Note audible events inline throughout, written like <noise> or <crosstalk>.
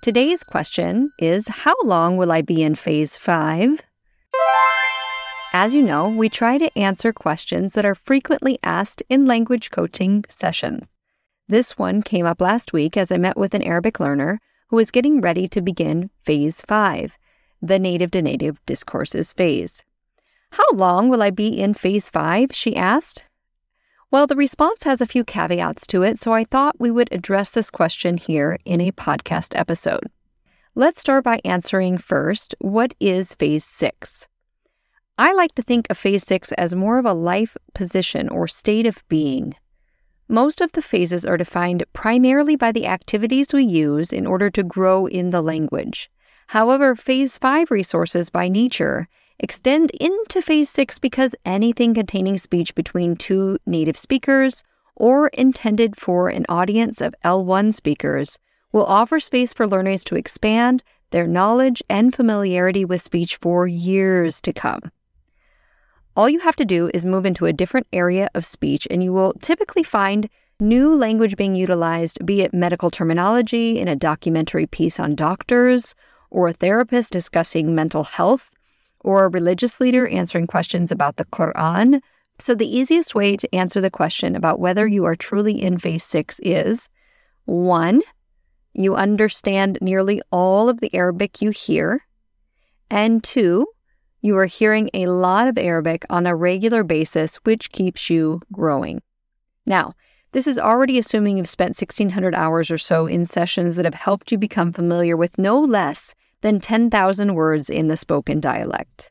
Today's question is How long will I be in phase five? As you know, we try to answer questions that are frequently asked in language coaching sessions. This one came up last week as I met with an Arabic learner who was getting ready to begin phase five, the native to native discourses phase. How long will I be in phase five? she asked. Well, the response has a few caveats to it, so I thought we would address this question here in a podcast episode. Let's start by answering first what is phase six? I like to think of phase six as more of a life position or state of being. Most of the phases are defined primarily by the activities we use in order to grow in the language. However, phase five resources by nature extend into phase six because anything containing speech between two native speakers or intended for an audience of L1 speakers will offer space for learners to expand their knowledge and familiarity with speech for years to come. All you have to do is move into a different area of speech, and you will typically find new language being utilized, be it medical terminology in a documentary piece on doctors, or a therapist discussing mental health or a religious leader answering questions about the Quran. So, the easiest way to answer the question about whether you are truly in phase six is one, you understand nearly all of the Arabic you hear, and two, you are hearing a lot of Arabic on a regular basis, which keeps you growing. Now, this is already assuming you've spent 1,600 hours or so in sessions that have helped you become familiar with no less than 10,000 words in the spoken dialect.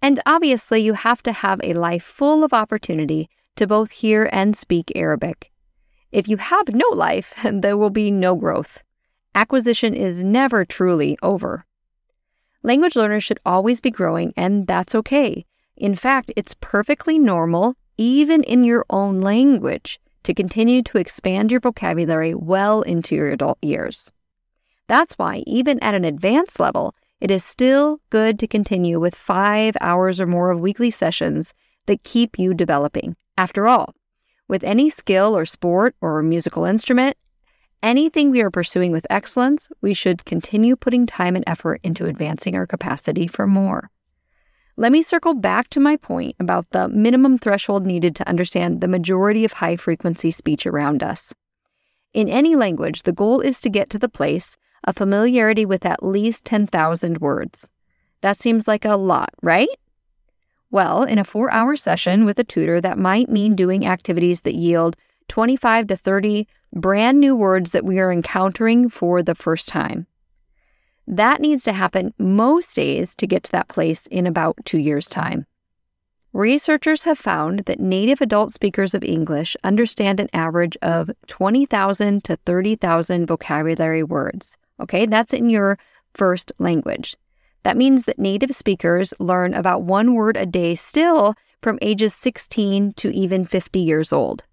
And obviously, you have to have a life full of opportunity to both hear and speak Arabic. If you have no life, <laughs> there will be no growth. Acquisition is never truly over. Language learners should always be growing, and that's okay. In fact, it's perfectly normal, even in your own language, to continue to expand your vocabulary well into your adult years. That's why, even at an advanced level, it is still good to continue with five hours or more of weekly sessions that keep you developing. After all, with any skill or sport or musical instrument, anything we are pursuing with excellence, we should continue putting time and effort into advancing our capacity for more. Let me circle back to my point about the minimum threshold needed to understand the majority of high frequency speech around us. In any language, the goal is to get to the place of familiarity with at least 10,000 words. That seems like a lot, right? Well, in a four hour session with a tutor, that might mean doing activities that yield 25 to 30 brand new words that we are encountering for the first time. That needs to happen most days to get to that place in about two years' time. Researchers have found that native adult speakers of English understand an average of 20,000 to 30,000 vocabulary words. Okay, that's in your first language. That means that native speakers learn about one word a day still from ages 16 to even 50 years old.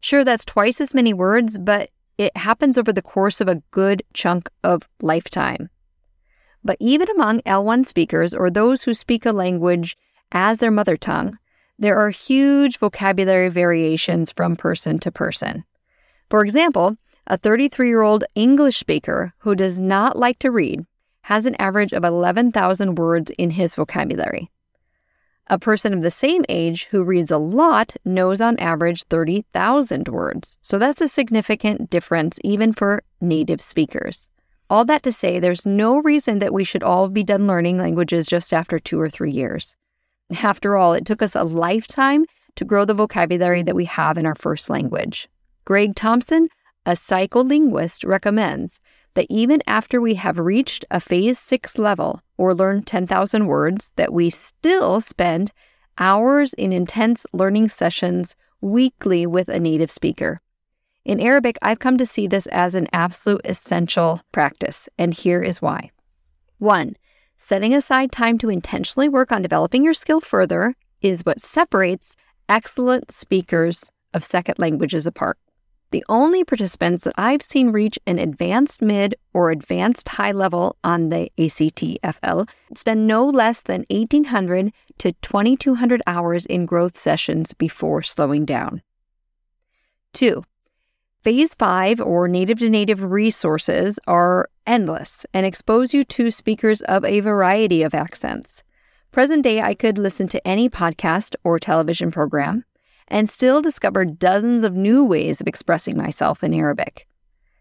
Sure, that's twice as many words, but it happens over the course of a good chunk of lifetime. But even among L1 speakers or those who speak a language as their mother tongue, there are huge vocabulary variations from person to person. For example, a 33 year old English speaker who does not like to read has an average of 11,000 words in his vocabulary. A person of the same age who reads a lot knows on average 30,000 words. So that's a significant difference even for native speakers. All that to say, there's no reason that we should all be done learning languages just after two or three years. After all, it took us a lifetime to grow the vocabulary that we have in our first language. Greg Thomson, a psycholinguist, recommends that even after we have reached a phase six level or learned 10,000 words, that we still spend hours in intense learning sessions weekly with a native speaker. In Arabic, I've come to see this as an absolute essential practice, and here is why. One, setting aside time to intentionally work on developing your skill further is what separates excellent speakers of second languages apart. The only participants that I've seen reach an advanced mid or advanced high level on the ACTFL spend no less than 1,800 to 2,200 hours in growth sessions before slowing down. Two, Phase 5 or native to native resources are endless and expose you to speakers of a variety of accents. Present day, I could listen to any podcast or television program and still discover dozens of new ways of expressing myself in Arabic.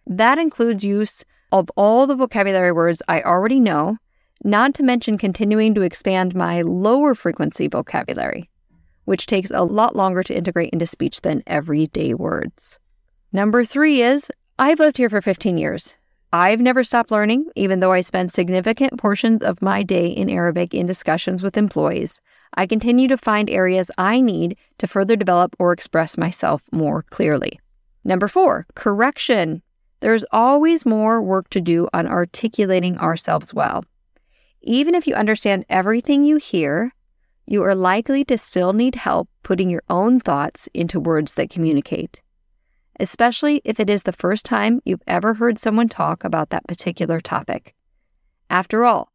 That includes use of all the vocabulary words I already know, not to mention continuing to expand my lower frequency vocabulary, which takes a lot longer to integrate into speech than everyday words. Number three is I've lived here for 15 years. I've never stopped learning, even though I spend significant portions of my day in Arabic in discussions with employees. I continue to find areas I need to further develop or express myself more clearly. Number four, correction. There's always more work to do on articulating ourselves well. Even if you understand everything you hear, you are likely to still need help putting your own thoughts into words that communicate especially if it is the first time you've ever heard someone talk about that particular topic. After all,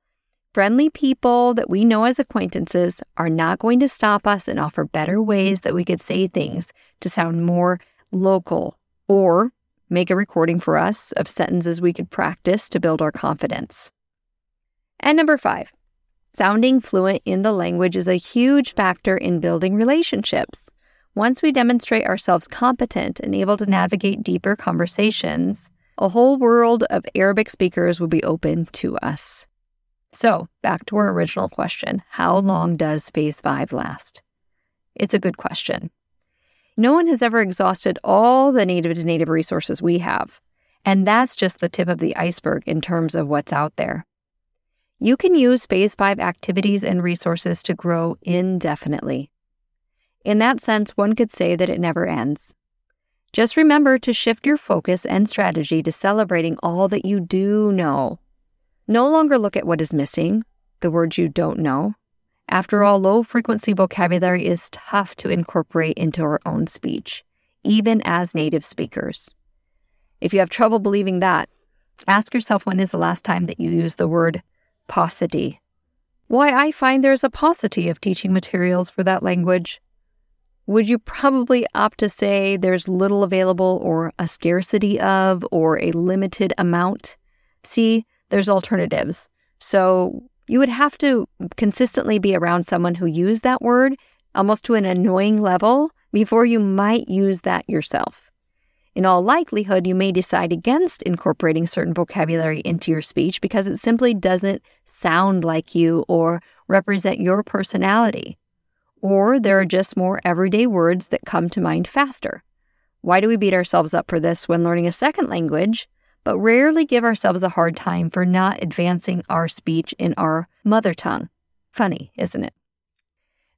friendly people that we know as acquaintances are not going to stop us and offer better ways that we could say things to sound more local or make a recording for us of sentences we could practice to build our confidence. And number five, sounding fluent in the language is a huge factor in building relationships. Once we demonstrate ourselves competent and able to navigate deeper conversations, a whole world of Arabic speakers will be open to us. So, back to our original question how long does phase five last? It's a good question. No one has ever exhausted all the native to native resources we have, and that's just the tip of the iceberg in terms of what's out there. You can use phase five activities and resources to grow indefinitely. In that sense, one could say that it never ends. Just remember to shift your focus and strategy to celebrating all that you do know. No longer look at what is missing, the words you don't know. After all, low frequency vocabulary is tough to incorporate into our own speech, even as native speakers. If you have trouble believing that, ask yourself when is the last time that you used the word paucity. Why, I find there's a paucity of teaching materials for that language would you probably opt to say there's little available or a scarcity of or a limited amount? See, there's alternatives. So you would have to consistently be around someone who used that word almost to an annoying level before you might use that yourself. In all likelihood, you may decide against incorporating certain vocabulary into your speech because it simply doesn't sound like you or represent your personality. Or there are just more everyday words that come to mind faster. Why do we beat ourselves up for this when learning a second language, but rarely give ourselves a hard time for not advancing our speech in our mother tongue? Funny, isn't it?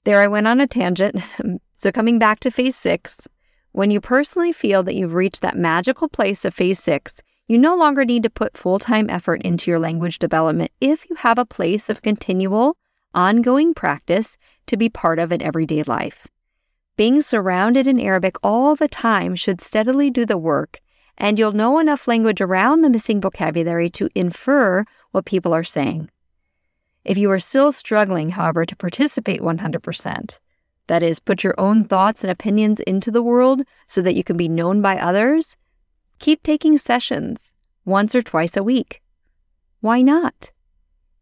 There I went on a tangent. <laughs> so, coming back to phase six, when you personally feel that you've reached that magical place of phase six, you no longer need to put full time effort into your language development if you have a place of continual, ongoing practice to be part of in everyday life. Being surrounded in Arabic all the time should steadily do the work, and you'll know enough language around the missing vocabulary to infer what people are saying. If you are still struggling, however, to participate 100%, that is, put your own thoughts and opinions into the world so that you can be known by others, keep taking sessions once or twice a week. Why not?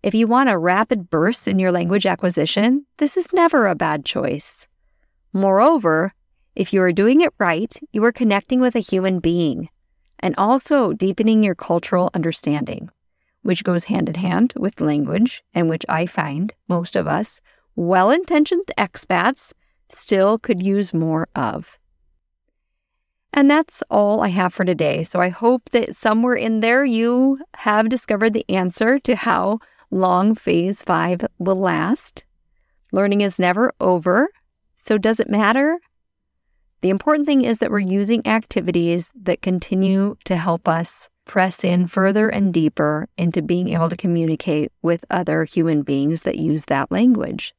If you want a rapid burst in your language acquisition, this is never a bad choice. Moreover, if you are doing it right, you are connecting with a human being and also deepening your cultural understanding, which goes hand in hand with language and which I find most of us, well intentioned expats, still could use more of. And that's all I have for today. So I hope that somewhere in there you have discovered the answer to how long phase five will last. Learning is never over, so does it matter? The important thing is that we're using activities that continue to help us press in further and deeper into being able to communicate with other human beings that use that language.